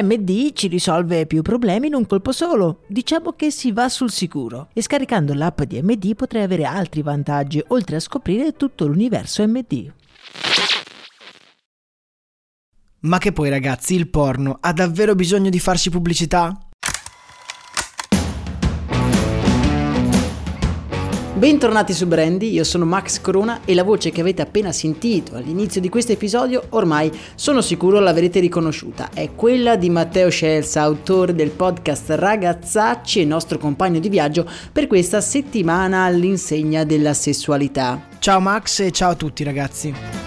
MD ci risolve più problemi in un colpo solo. Diciamo che si va sul sicuro. E scaricando l'app di MD potrai avere altri vantaggi, oltre a scoprire tutto l'universo MD. Ma che poi ragazzi, il porno ha davvero bisogno di farsi pubblicità? Bentornati su Brandy, io sono Max Corona e la voce che avete appena sentito all'inizio di questo episodio ormai sono sicuro l'avrete riconosciuta. È quella di Matteo Scelsa, autore del podcast Ragazzacci e nostro compagno di viaggio per questa settimana all'insegna della sessualità. Ciao Max e ciao a tutti ragazzi.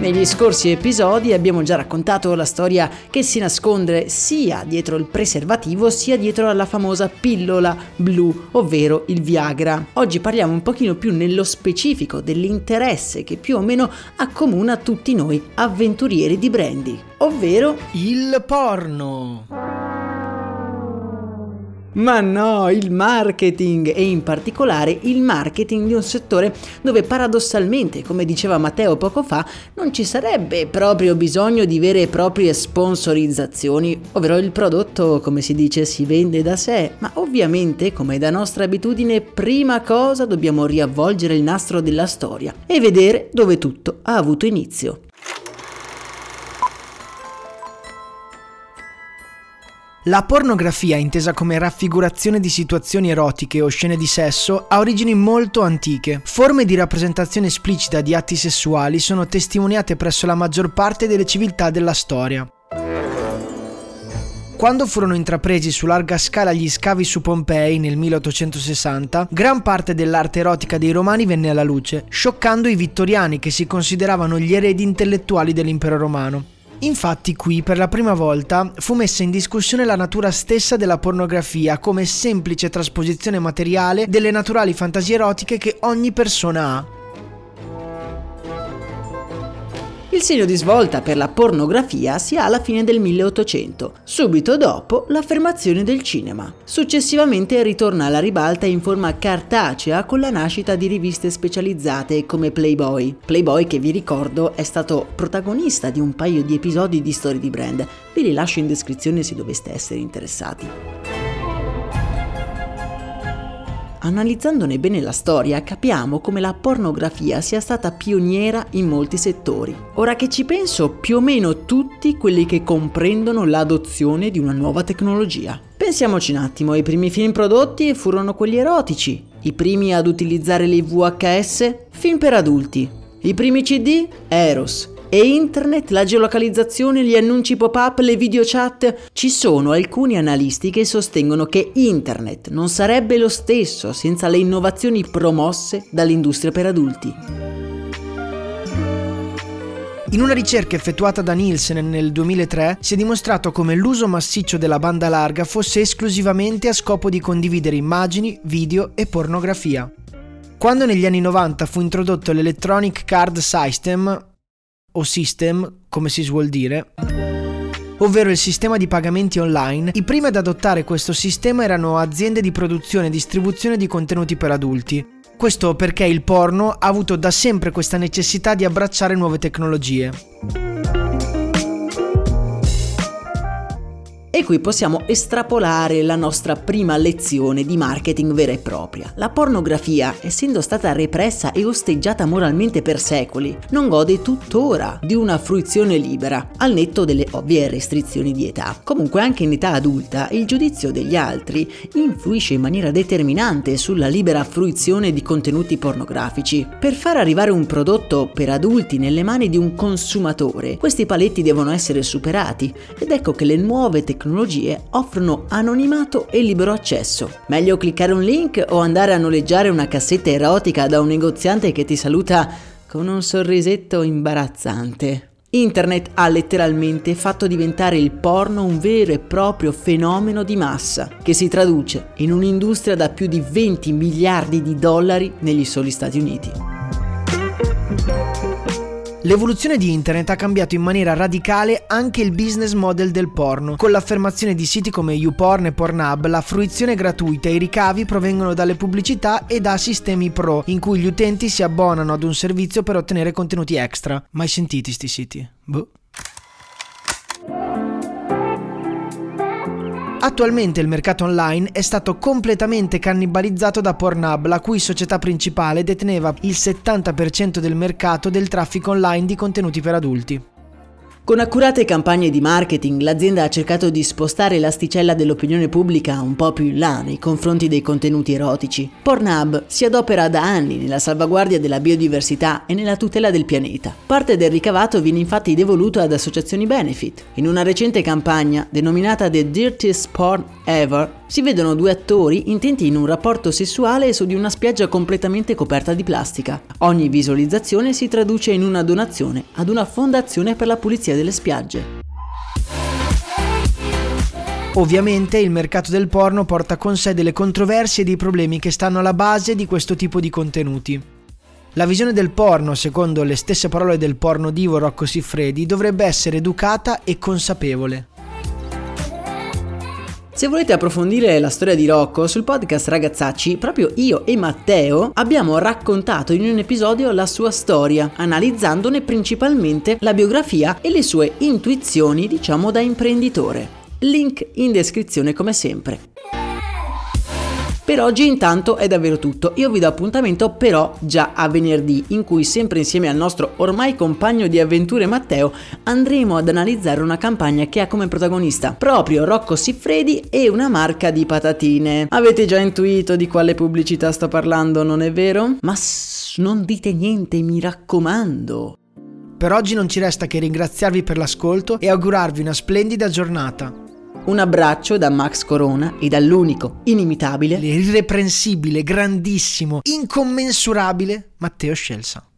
Negli scorsi episodi abbiamo già raccontato la storia che si nasconde sia dietro il preservativo sia dietro alla famosa pillola blu, ovvero il Viagra. Oggi parliamo un pochino più nello specifico dell'interesse che più o meno accomuna tutti noi avventurieri di brandy, ovvero il porno. Ma no, il marketing e in particolare il marketing di un settore dove paradossalmente, come diceva Matteo poco fa, non ci sarebbe proprio bisogno di vere e proprie sponsorizzazioni, ovvero il prodotto, come si dice, si vende da sé, ma ovviamente, come da nostra abitudine, prima cosa dobbiamo riavvolgere il nastro della storia e vedere dove tutto ha avuto inizio. La pornografia, intesa come raffigurazione di situazioni erotiche o scene di sesso, ha origini molto antiche. Forme di rappresentazione esplicita di atti sessuali sono testimoniate presso la maggior parte delle civiltà della storia. Quando furono intrapresi su larga scala gli scavi su Pompei nel 1860, gran parte dell'arte erotica dei romani venne alla luce, scioccando i vittoriani che si consideravano gli eredi intellettuali dell'impero romano. Infatti qui per la prima volta fu messa in discussione la natura stessa della pornografia come semplice trasposizione materiale delle naturali fantasie erotiche che ogni persona ha. Il segno di svolta per la pornografia si ha alla fine del 1800, subito dopo l'affermazione del cinema. Successivamente ritorna alla ribalta in forma cartacea con la nascita di riviste specializzate come Playboy. Playboy che vi ricordo è stato protagonista di un paio di episodi di Story di Brand, ve li lascio in descrizione se doveste essere interessati. Analizzandone bene la storia capiamo come la pornografia sia stata pioniera in molti settori. Ora che ci penso, più o meno tutti quelli che comprendono l'adozione di una nuova tecnologia. Pensiamoci un attimo, i primi film prodotti furono quelli erotici, i primi ad utilizzare le VHS, film per adulti, i primi CD, Eros, e internet, la geolocalizzazione, gli annunci pop-up, le video chat. Ci sono alcuni analisti che sostengono che internet non sarebbe lo stesso senza le innovazioni promosse dall'industria per adulti. In una ricerca effettuata da Nielsen nel 2003 si è dimostrato come l'uso massiccio della banda larga fosse esclusivamente a scopo di condividere immagini, video e pornografia. Quando negli anni 90 fu introdotto l'Electronic Card System, o system, come si suol dire, ovvero il sistema di pagamenti online, i primi ad adottare questo sistema erano aziende di produzione e distribuzione di contenuti per adulti. Questo perché il porno ha avuto da sempre questa necessità di abbracciare nuove tecnologie. E qui possiamo estrapolare la nostra prima lezione di marketing vera e propria. La pornografia, essendo stata repressa e osteggiata moralmente per secoli, non gode tuttora di una fruizione libera, al netto delle ovvie restrizioni di età. Comunque anche in età adulta il giudizio degli altri influisce in maniera determinante sulla libera fruizione di contenuti pornografici. Per far arrivare un prodotto per adulti nelle mani di un consumatore, questi paletti devono essere superati ed ecco che le nuove tecnologie tecnologie offrono anonimato e libero accesso. Meglio cliccare un link o andare a noleggiare una cassetta erotica da un negoziante che ti saluta con un sorrisetto imbarazzante. Internet ha letteralmente fatto diventare il porno un vero e proprio fenomeno di massa, che si traduce in un'industria da più di 20 miliardi di dollari negli soli Stati Uniti. L'evoluzione di internet ha cambiato in maniera radicale anche il business model del porno. Con l'affermazione di siti come YouPorn e Pornhub, la fruizione gratuita e i ricavi provengono dalle pubblicità e da sistemi pro, in cui gli utenti si abbonano ad un servizio per ottenere contenuti extra. Mai sentiti sti siti? Boh. Attualmente il mercato online è stato completamente cannibalizzato da Pornhub, la cui società principale deteneva il 70% del mercato del traffico online di contenuti per adulti. Con accurate campagne di marketing, l'azienda ha cercato di spostare l'asticella dell'opinione pubblica un po' più in là nei confronti dei contenuti erotici. Pornhub si adopera da anni nella salvaguardia della biodiversità e nella tutela del pianeta. Parte del ricavato viene infatti devoluto ad associazioni benefit. In una recente campagna, denominata The Dirtiest Porn Ever, si vedono due attori intenti in un rapporto sessuale su di una spiaggia completamente coperta di plastica. Ogni visualizzazione si traduce in una donazione ad una fondazione per la pulizia delle spiagge. Ovviamente il mercato del porno porta con sé delle controversie e dei problemi che stanno alla base di questo tipo di contenuti. La visione del porno, secondo le stesse parole del porno divo Rocco Siffredi, dovrebbe essere educata e consapevole. Se volete approfondire la storia di Rocco, sul podcast Ragazzacci, proprio io e Matteo abbiamo raccontato in un episodio la sua storia, analizzandone principalmente la biografia e le sue intuizioni, diciamo, da imprenditore. Link in descrizione come sempre. Per oggi intanto è davvero tutto, io vi do appuntamento però già a venerdì in cui sempre insieme al nostro ormai compagno di avventure Matteo andremo ad analizzare una campagna che ha come protagonista proprio Rocco Siffredi e una marca di patatine. Avete già intuito di quale pubblicità sto parlando, non è vero? Ma non dite niente, mi raccomando. Per oggi non ci resta che ringraziarvi per l'ascolto e augurarvi una splendida giornata. Un abbraccio da Max Corona e dall'unico, inimitabile, L'irreprensibile, grandissimo, incommensurabile Matteo Scelsa.